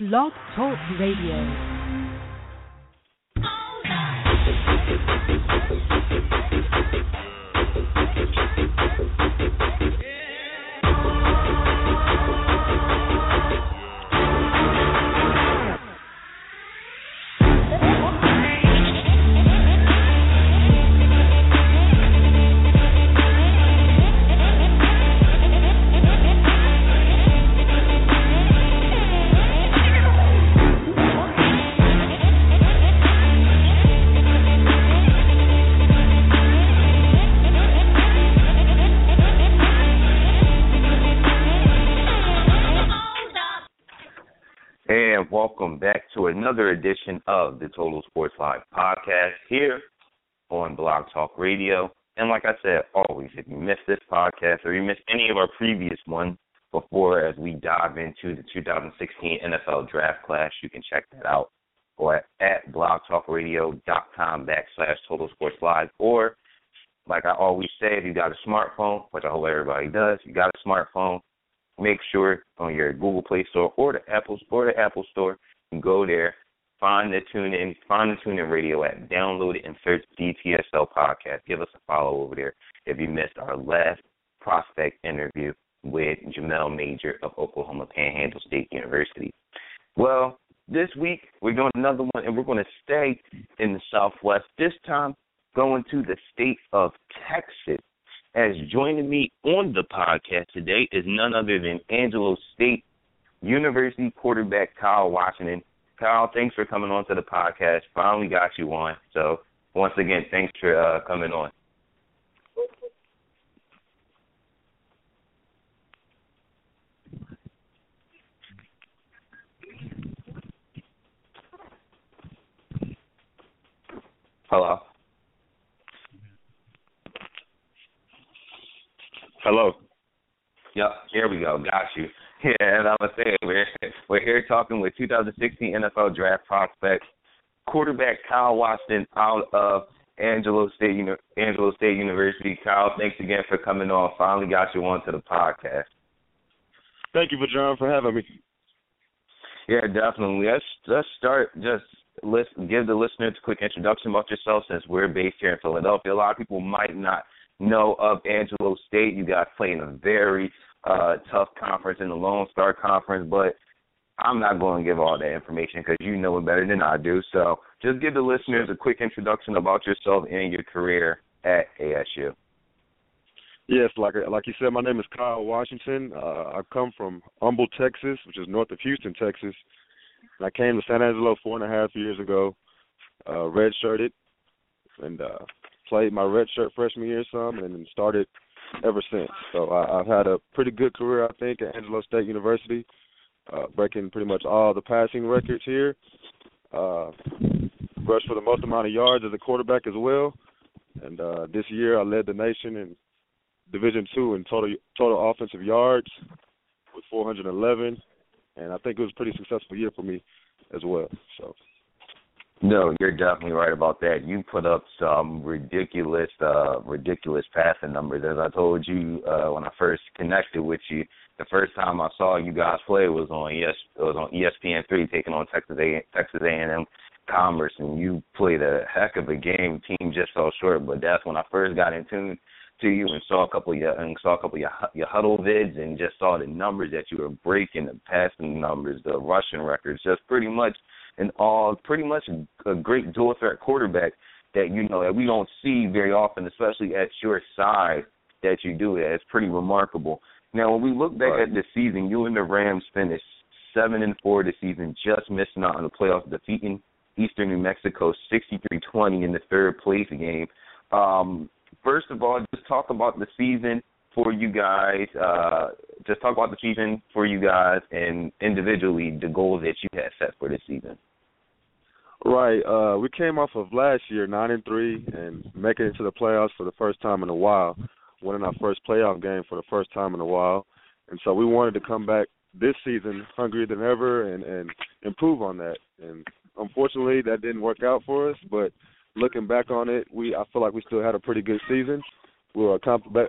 Blog Talk Radio. And welcome back to another edition of the Total Sports Live podcast here on Blog Talk Radio. And like I said, always, if you missed this podcast or you missed any of our previous ones before as we dive into the 2016 NFL Draft Class, you can check that out or at, at blogtalkradio.com backslash Total Sports Live. Or, like I always say, if you got a smartphone, which I hope everybody does, you got a smartphone, make sure on your Google Play Store or the Apple or the Apple Store, go there, find the TuneIn, find the TuneIn radio app, download it and search DTSL podcast. Give us a follow over there if you missed our last prospect interview with Jamel Major of Oklahoma Panhandle State University. Well, this week we're doing another one and we're going to stay in the Southwest. This time going to the state of Texas as joining me on the podcast today is none other than Angelo State University quarterback Kyle Washington. Kyle, thanks for coming on to the podcast. Finally got you on. So once again, thanks for uh, coming on. Hello. Hello. Yep, here we go. Got you. Yeah, and I was saying we're we're here talking with 2016 NFL Draft prospect quarterback Kyle Washington out of Angelo State Uni- Angelo State University. Kyle, thanks again for coming on. Finally got you onto the podcast. Thank you for John for having me. Yeah, definitely. Let's let's start just list give the listeners a quick introduction about yourself since we're based here in Philadelphia. A lot of people might not know of Angelo State. You guys play in a very uh, tough conference in the Lone Star Conference, but I'm not going to give all that information because you know it better than I do. So just give the listeners a quick introduction about yourself and your career at ASU. Yes, like like you said, my name is Kyle Washington. Uh, I come from Humble, Texas, which is north of Houston, Texas. And I came to San Angelo four and a half years ago, uh, redshirted, and uh, played my redshirt freshman year some, and started ever since. So I, I've had a pretty good career, I think, at Angelo State University, uh, breaking pretty much all the passing records here. Uh, rushed for the most amount of yards as a quarterback as well, and uh, this year I led the nation in Division Two in total total offensive yards with 411, and I think it was a pretty successful year for me as well. So. No, you're definitely right about that. You put up some ridiculous, uh, ridiculous passing numbers. As I told you uh, when I first connected with you, the first time I saw you guys play was on ES, it was on ESPN three, taking on Texas A Texas A&M Commerce, and you played a heck of a game. Team just fell short, but that's when I first got in tune to you and saw a couple of your and saw a couple of your your Hudl vids and just saw the numbers that you were breaking, the passing numbers, the rushing records, just pretty much and all pretty much a great dual threat quarterback that you know that we don't see very often, especially at your size that you do it. It's pretty remarkable. Now, when we look back right. at the season, you and the Rams finished seven and four this season, just missing out on the playoffs, defeating Eastern New Mexico 63-20 in the third place game. Um, first of all, just talk about the season for you guys. Uh, just talk about the season for you guys and individually the goals that you had set for this season. Right. Uh, we came off of last year nine and three and making it to the playoffs for the first time in a while, winning our first playoff game for the first time in a while, and so we wanted to come back this season hungrier than ever and and improve on that. And unfortunately, that didn't work out for us. But looking back on it, we I feel like we still had a pretty good season. We were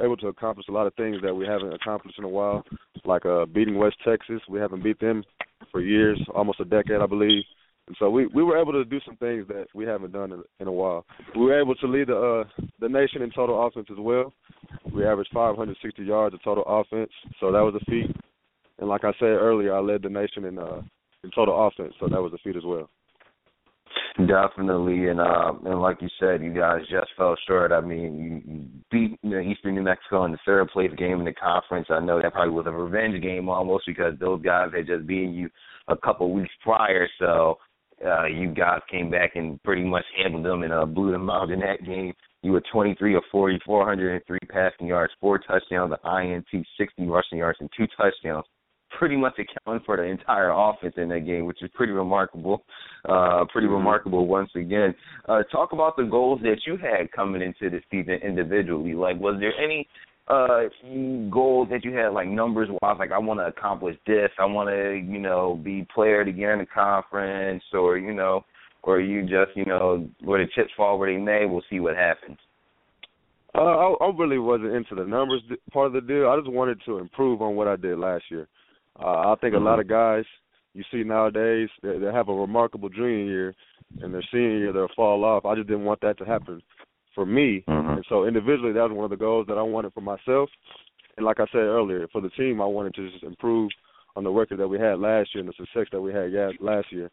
able to accomplish a lot of things that we haven't accomplished in a while, like uh, beating West Texas. We haven't beat them for years, almost a decade, I believe. And so we we were able to do some things that we haven't done in, in a while. We were able to lead the uh, the nation in total offense as well. We averaged 560 yards of total offense, so that was a feat. And like I said earlier, I led the nation in uh, in total offense, so that was a feat as well. Definitely, and uh, and like you said, you guys just fell short. I mean, you, beat you know, Eastern New Mexico in the third place game in the conference. I know that probably was a revenge game almost because those guys had just beaten you a couple weeks prior. So uh, you guys came back and pretty much handled them and uh, blew them out in that game. You were 23 of 40, 403 passing yards, four touchdowns, an INT, 60 rushing yards, and two touchdowns. Pretty much accounting for the entire offense in that game, which is pretty remarkable. Uh, pretty mm-hmm. remarkable once again. Uh, talk about the goals that you had coming into the season individually. Like, was there any uh goals that you had like numbers wise like I want to accomplish this I want to you know be player of the year in the conference or you know or you just you know where the chips fall where they may we'll see what happens uh I, I really wasn't into the numbers part of the deal I just wanted to improve on what I did last year uh I think mm-hmm. a lot of guys you see nowadays they, they have a remarkable junior year and their senior year they'll fall off I just didn't want that to happen for me. Mm-hmm. And so individually, that was one of the goals that I wanted for myself. And like I said earlier, for the team, I wanted to just improve on the record that we had last year and the success that we had last year.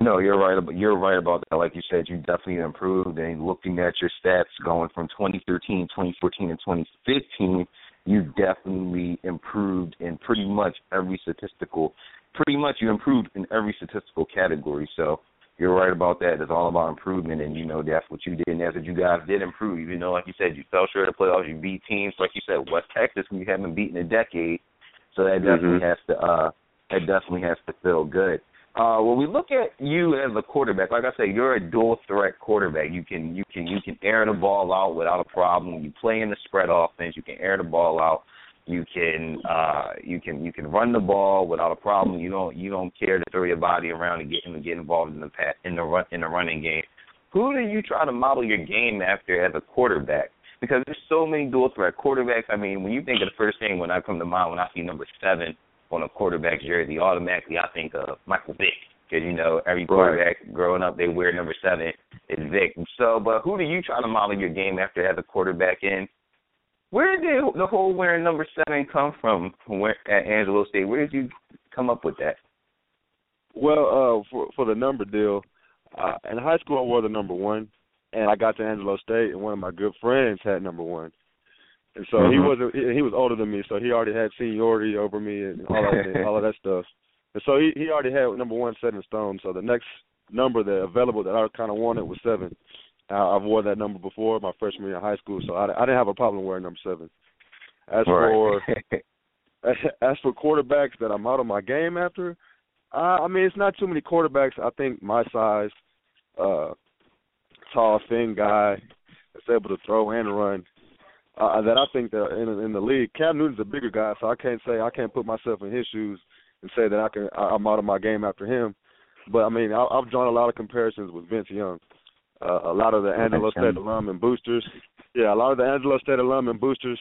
No, you're right. You're right about that. Like you said, you definitely improved. And looking at your stats going from 2013, 2014, and 2015, you definitely improved in pretty much every statistical. Pretty much, you improved in every statistical category. So you're right about that. It's all about improvement, and you know that's what you did, and that's what you guys did improve. You know, like you said, you fell short of the playoffs. You beat teams like you said, West Texas, who you haven't beaten in a decade. So that mm-hmm. definitely has to uh that definitely has to feel good. Uh, when we look at you as a quarterback, like I said, you're a dual threat quarterback. You can you can you can air the ball out without a problem. You play in the spread offense. You can air the ball out. You can uh you can you can run the ball without a problem. You don't you don't care to throw your body around and get and get involved in the pass in the run in the running game. Who do you try to model your game after as a quarterback? Because there's so many dual threat quarterbacks. I mean, when you think of the first thing when I come to mind when I see number seven on a quarterback jersey, automatically I think of Michael Vick. Because you know every quarterback right. growing up they wear number seven is Vick. So, but who do you try to model your game after as a quarterback in? Where did the whole wearing number seven come from? Where, at Angelo State, where did you come up with that? Well, uh, for for the number deal, uh, in high school I wore the number one, and I got to Angelo State, and one of my good friends had number one, and so mm-hmm. he wasn't he, he was older than me, so he already had seniority over me and all that all of that stuff, and so he he already had number one set in stone. So the next number that available that I kind of wanted was seven, I, I've worn that number before my freshman year in high school, so I, I didn't have a problem wearing number seven. As for as for quarterbacks that I model my game after, uh, I mean it's not too many quarterbacks. I think my size, uh, tall, thin guy that's able to throw and run. Uh, that I think that in in the league, Cam Newton's a bigger guy, so I can't say I can't put myself in his shoes and say that I can I, I model my game after him. But I mean, I, I've drawn a lot of comparisons with Vince Young uh, a lot of the Angelo State alum and boosters. Yeah, a lot of the Angelo State alum and boosters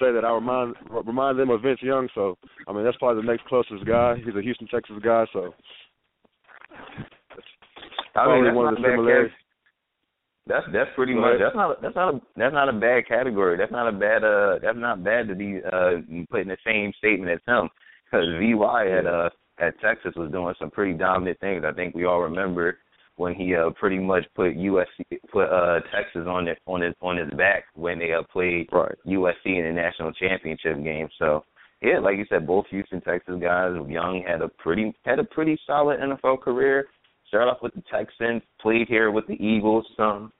say that I remind remind them of Vince Young. So I mean that's probably the next closest guy. He's a Houston, Texas guy. So I mean, that's one of the similarities. That's that's pretty much that's not that's not a that's not a bad category. That's not a bad uh that's not bad to be uh put in the same statement as him because VY at uh at Texas was doing some pretty dominant things. I think we all remember when he uh, pretty much put USC put uh, Texas on it on his on his back when they uh, played right. USC in the national championship game. So yeah, like you said, both Houston Texas guys, Young had a pretty had a pretty solid NFL career. Started off with the Texans, played here with the Eagles some.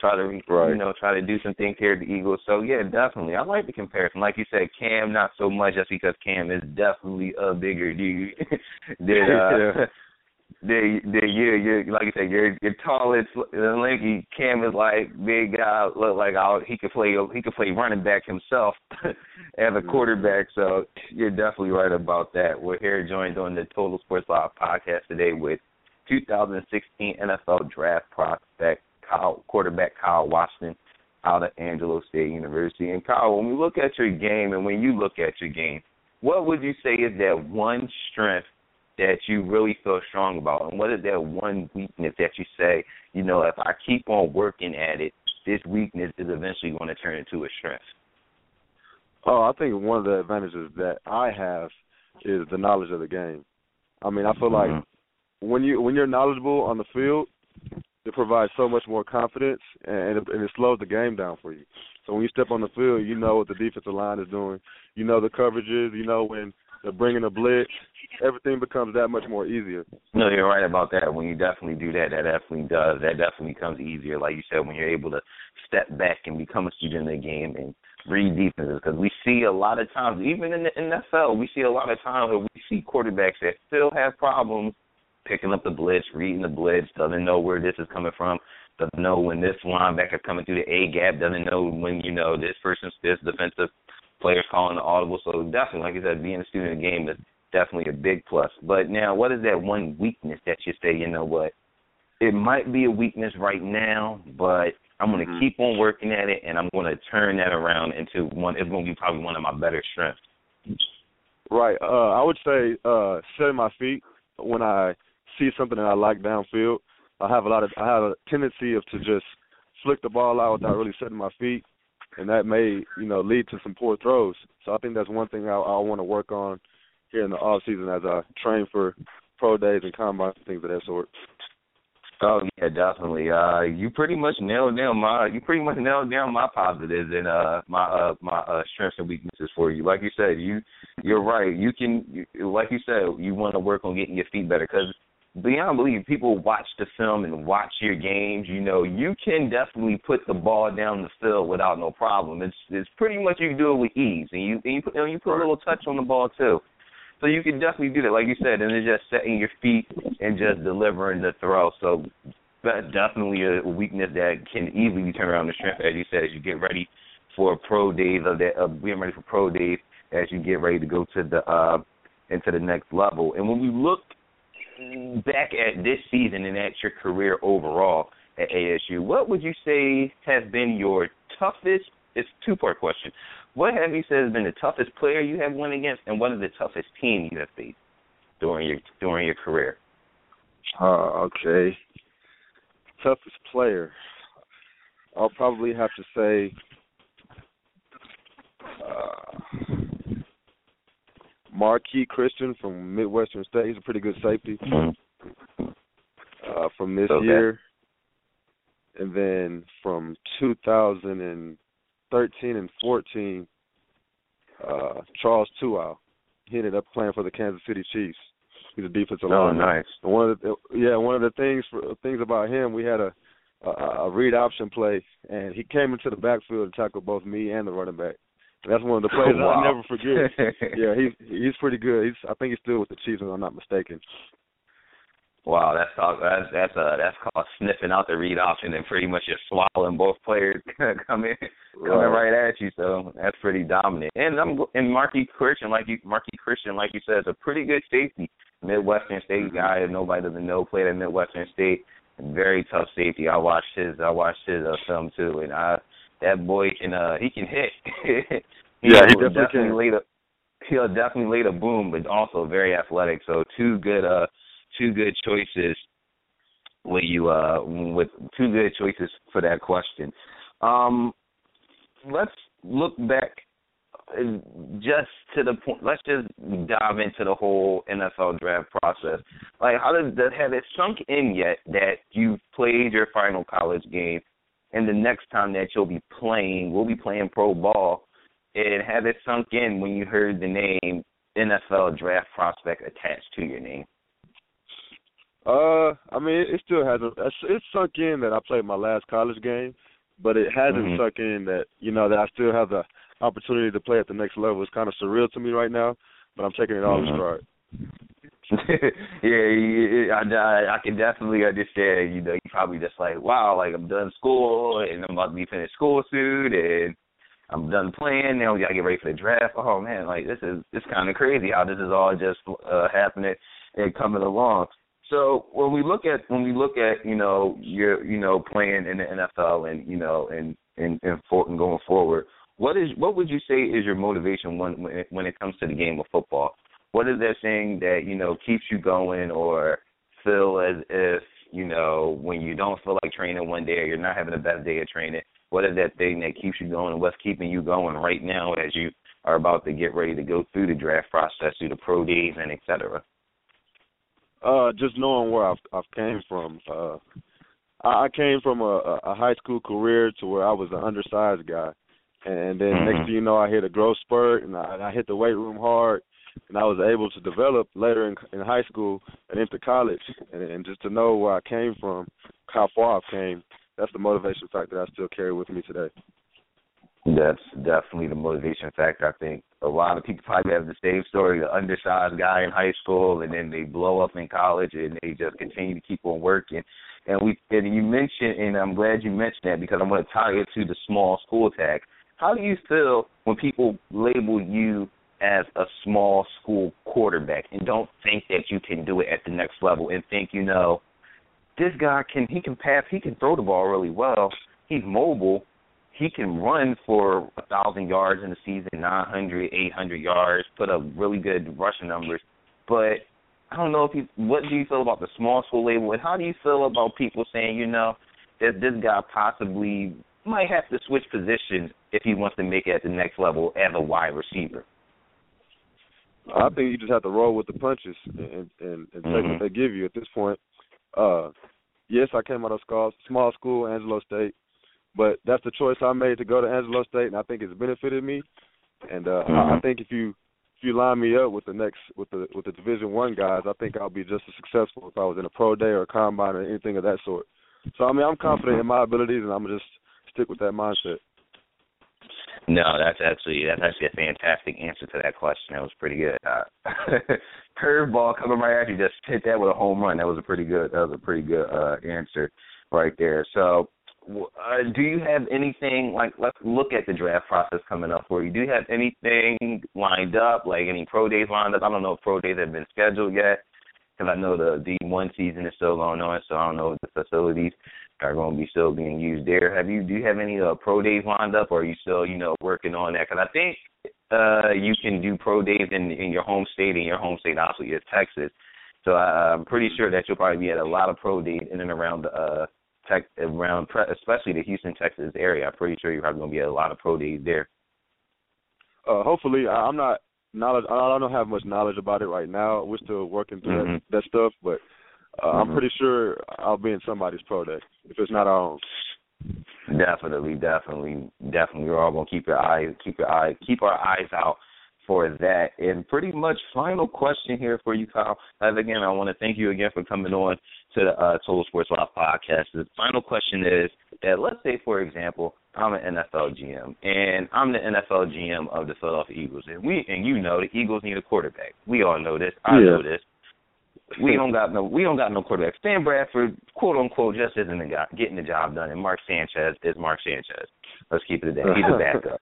Try to right. you know try to do some things here at the Eagles. So yeah, definitely, I like the comparison. Like you said, Cam not so much just because Cam is definitely a bigger dude than uh, they they you you like you said you're you're tall and lanky. Cam is like big guy, look like I'll, he could play he could play running back himself as a mm-hmm. quarterback. So you're definitely right about that. We're here joined on the Total Sports Live podcast today with 2016 NFL Draft prospect Kyle, quarterback Kyle Washington. out of Angelo State University. And Kyle, when we look at your game and when you look at your game, what would you say is that one strength that you really feel strong about? And what is that one weakness that you say, you know, if I keep on working at it, this weakness is eventually going to turn into a strength? Oh, I think one of the advantages that I have is the knowledge of the game. I mean, I feel mm-hmm. like when you when you're knowledgeable on the field, it provides so much more confidence and it, and it slows the game down for you. So when you step on the field, you know what the defensive line is doing. You know the coverages. You know when they're bringing a blitz. Everything becomes that much more easier. No, you're right about that. When you definitely do that, that definitely does. That definitely becomes easier. Like you said, when you're able to step back and become a student of the game and read defenses, because we see a lot of times, even in the NFL, we see a lot of times where we see quarterbacks that still have problems picking up the blitz, reading the blitz, doesn't know where this is coming from, doesn't know when this linebacker coming through the A gap, doesn't know when you know this person's this defensive player's calling the audible. So definitely, like I said, being a student of the game is definitely a big plus. But now, what is that one weakness that you say? You know what? It might be a weakness right now, but I'm going to mm-hmm. keep on working at it, and I'm going to turn that around into one. It's going to be probably one of my better strengths. Right. Uh, I would say uh, setting my feet when I see something that I like downfield. I have a lot of I have a tendency of to just flick the ball out without really setting my feet, and that may you know lead to some poor throws. So I think that's one thing I, I want to work on here in the off season as I train for pro days and combine things of that sort. Oh yeah, definitely. Uh you pretty much nailed down my you pretty much nailed down my positives and uh my uh my uh strengths and weaknesses for you. Like you said, you you're right. You can you, like you said, you want to work on getting your feet better cuz beyond believe people watch the film and watch your games, you know, you can definitely put the ball down the field without no problem. It's it's pretty much you can do it with ease and you and you put and you put a little touch on the ball too. So you can definitely do that, like you said, and it's just setting your feet and just delivering the throw. So that's definitely a weakness that can easily be turned around to strength, as you said, as you get ready for pro days of that, of being ready for pro days, as you get ready to go to the uh into the next level. And when we look back at this season and at your career overall at ASU, what would you say has been your toughest? It's two part question. What have you said has been the toughest player you have won against, and what is the toughest team you have faced during your during your career? Uh, okay. Toughest player. I'll probably have to say uh, Marqui Christian from Midwestern State. He's a pretty good safety uh, from this okay. year. And then from 2013 and 14, uh, Charles Tuaau. He ended up playing for the Kansas City Chiefs. He's a defensive oh, lineman. nice. And one of the yeah, one of the things for, things about him, we had a, a a read option play, and he came into the backfield and tackled both me and the running back. That's one of the plays wow. I'll never forget. yeah, he's he's pretty good. He's I think he's still with the Chiefs, if I'm not mistaken. Wow, that's that's that's uh that's called sniffing out the read option and pretty much just swallowing both players coming coming right. right at you. So that's pretty dominant. And I'm and Marqui Christian, like you Marqui Christian, like you said, is a pretty good safety. Midwestern State mm-hmm. guy nobody doesn't know played at Midwestern State. Very tough safety. I watched his I watched his uh, film too, and I that boy can uh he can hit. he yeah, he definitely, definitely can. Lay the, he'll definitely lay the boom, but also very athletic. So two good uh two good choices when you uh with two good choices for that question. Um let's look back uh, just to the point let's just dive into the whole NFL draft process. Like how does that have it sunk in yet that you played your final college game and the next time that you'll be playing, we'll be playing pro ball, and have it sunk in when you heard the name NFL draft prospect attached to your name? Uh, I mean, it still hasn't. It's sunk in that I played my last college game, but it hasn't mm-hmm. sunk in that you know that I still have the opportunity to play at the next level. It's kind of surreal to me right now, but I'm taking it all mm-hmm. stride. yeah, I, I I can definitely understand. You know, you probably just like, wow, like I'm done school and I'm about to be finished school soon, and I'm done playing. Now we gotta get ready for the draft. Oh man, like this is it's kind of crazy how this is all just uh, happening and coming along. So when we look at when we look at you know your you know playing in the NFL and you know and and and, for, and going forward. What is what would you say is your motivation when when it comes to the game of football? What is that thing that you know keeps you going, or feel as if you know when you don't feel like training one day or you're not having the best day of training? What is that thing that keeps you going, and what's keeping you going right now as you are about to get ready to go through the draft process, through the pro days, and et cetera? Uh, just knowing where I've I've came from. Uh, I came from a, a high school career to where I was an undersized guy, and then mm-hmm. next thing you know, I hit a growth spurt, and I, I hit the weight room hard, and I was able to develop later in, in high school and into college, and, and just to know where I came from, how far I've came, that's the motivation factor that I still carry with me today. That's definitely the motivation factor. I think a lot of people probably have the same story: the undersized guy in high school, and then they blow up in college, and they just continue to keep on working and we and you mentioned, and I'm glad you mentioned that because I'm going to tie it to the small school tag. How do you feel when people label you as a small school quarterback and don't think that you can do it at the next level and think, you know, this guy can he can pass, he can throw the ball really well, he's mobile, he can run for a thousand yards in the season, 900, 800 yards, put up really good rushing numbers, but I don't know if you. What do you feel about the small school label, and how do you feel about people saying, you know, that this guy possibly might have to switch positions if he wants to make it at the next level as a wide receiver? I think you just have to roll with the punches and and, and take mm-hmm. what they give you at this point. Uh, yes, I came out of school, small school, Angelo State, but that's the choice I made to go to Angelo State, and I think it's benefited me. And uh, mm-hmm. I think if you if you line me up with the next with the with the Division One guys, I think I'll be just as successful if I was in a pro day or a combine or anything of that sort. So I mean, I'm confident in my abilities, and I'm gonna just stick with that mindset. No, that's actually that's actually a fantastic answer to that question. That was pretty good. Uh, curveball coming right at you, just hit that with a home run. That was a pretty good. That was a pretty good uh, answer right there. So uh, do you have anything like let's look at the draft process coming up for you? Do you have anything lined up, like any pro days lined up? I don't know if pro days have been scheduled yet, because I know the D one season is still going on, so I don't know if the facilities are going to be still being used there. Have you do you have any uh, pro days lined up, or are you still you know working on that? Because I think uh, you can do pro days in in your home state, and your home state obviously is Texas. So I, I'm pretty sure that you'll probably be at a lot of pro days in and around the uh, tech around, especially the Houston, Texas area. I'm pretty sure you're probably going to be at a lot of pro days there. Uh, hopefully, I'm not knowledge. I don't have much knowledge about it right now. We're still working through mm-hmm. that, that stuff, but uh, mm-hmm. I'm pretty sure I'll be in somebody's pro day if it's not our own. Definitely, definitely, definitely. We're all gonna keep your eye, keep your eye, keep our eyes out for that. And pretty much final question here for you, Kyle. As again, I want to thank you again for coming on to the uh, Total Sports Live podcast. The final question is that let's say, for example, I'm an NFL GM and I'm the NFL GM of the Philadelphia Eagles, and we and you know the Eagles need a quarterback. We all know this. I yeah. know this. We don't got no we don't got no quarterback. Sam Bradford, quote unquote, just isn't the guy getting the job done, and Mark Sanchez is Mark Sanchez. Let's keep it at that. He's a backup.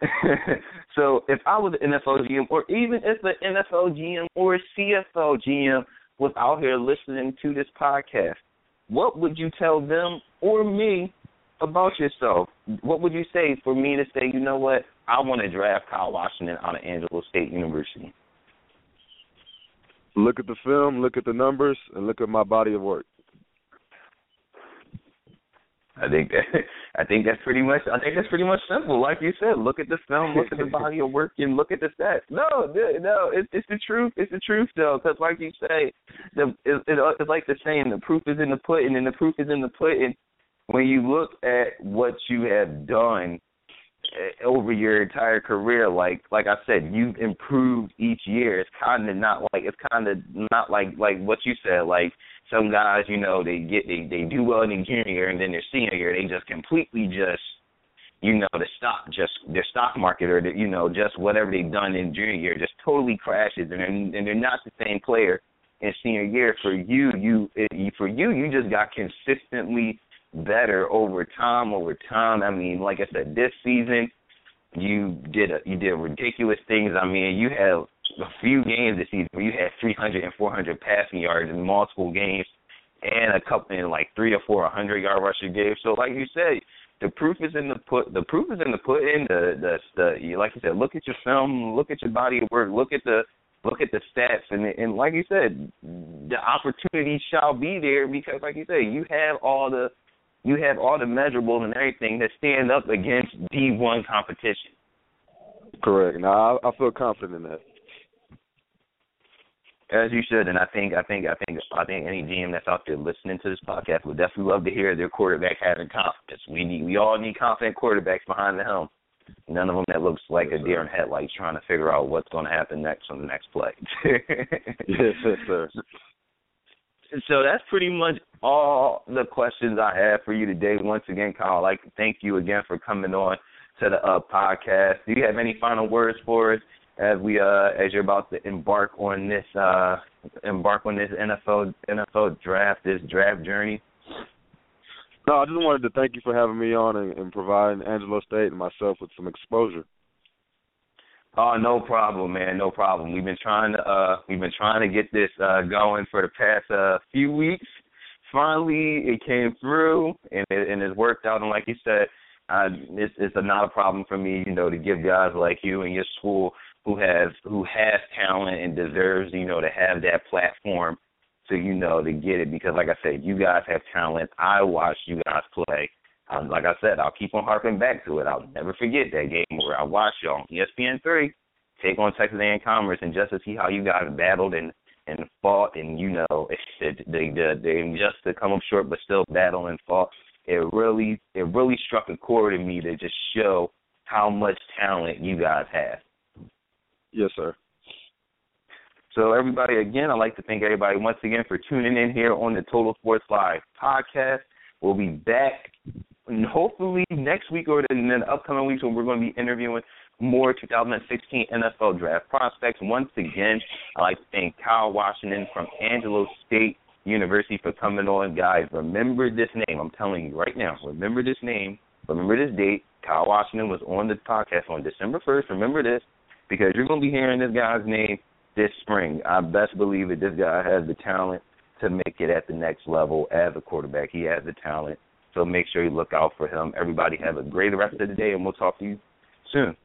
so if I was an NFL GM, or even if the NFL GM or a CFL GM was out here listening to this podcast, what would you tell them or me about yourself? What would you say for me to say, you know what, I want to draft Kyle Washington out of Angelo State University? Look at the film, look at the numbers, and look at my body of work. I think that I think that's pretty much I think that's pretty much simple. Like you said, look at the film, look at the body of work, and look at the stats. No, no, it's it's the truth. It's the truth though, because like you say, the it, it, it's like the saying, the proof is in the pudding, and the proof is in the pudding. When you look at what you have done Uh, over your entire career, like like I said, you've improved each year. It's kind of not like it's kind of not like like what you said, like some guys, you know, they get they they do well in junior year and then their senior year they just completely just you know the stock just their stock market or the, you know just whatever they've done in junior year just totally crashes and and they're not the same player in senior year. For you, you it, for you you just got consistently better over time over time. I mean, like I said, this season you did a, you did ridiculous things. I mean, you have a few games this season where you had 300 and 400 passing yards in multiple games, and a couple in like three or four 100 yard rushing games. So, like you said, the proof is in the put. The proof is in the put in the the the. Like you said, look at your film, look at your body of work, look at the look at the stats, and and like you said, the opportunity shall be there because, like you said, you have all the you have all the measurables and everything that stand up against D one competition. Correct. Now I, I feel confident in that. As you should, and I think I think I think I think any GM that's out there listening to this podcast would definitely love to hear their quarterback having confidence. We need we all need confident quarterbacks behind the helm. None of them that looks like a deer in headlights trying to figure out what's going to happen next on the next play. yes, yes, sir. So that's pretty much all the questions I have for you today. Once again, Kyle, I'd like thank you again for coming on to the uh, podcast. Do you have any final words for us? as we uh as you're about to embark on this uh embark on this NFL NFL draft, this draft journey? No, I just wanted to thank you for having me on and, and providing Angelo State and myself with some exposure. Oh, no problem, man. No problem. We've been trying to uh we've been trying to get this uh going for the past uh few weeks. Finally, it came through and it, and it's worked out. And like you said, uh, it's it's a, not a problem for me, you know, to give guys like you and your school who has who has talent and deserves, you know, to have that platform to, you know, to get it because like I said, you guys have talent. I watch you guys play. Um, like I said, I'll keep on harping back to it. I'll never forget that game where I watched y'all on ESPN three take on Texas A&M Commerce and just to see how you guys battled and and fought and you know the the the, the just to come up short but still battle and fought. It really it really struck a chord in me to just show how much talent you guys have. Yes, sir. So, everybody, again, I'd like to thank everybody once again for tuning in here on the Total Sports Live podcast. We'll be back hopefully next week or in the upcoming weeks when we're going to be interviewing more 2016 NFL draft prospects. Once again, I'd like to thank Kyle Washington from Angelo State University for coming on. Guys, remember this name. I'm telling you right now, remember this name. Remember this date. Kyle Washington was on the podcast on December 1st. Remember this because you're going to be hearing this guy's name this spring. I best believe it. this guy has the talent to make it at the next level as a quarterback. He has the talent. So make sure you look out for him. Everybody have a great rest of the day, and we'll talk to you soon.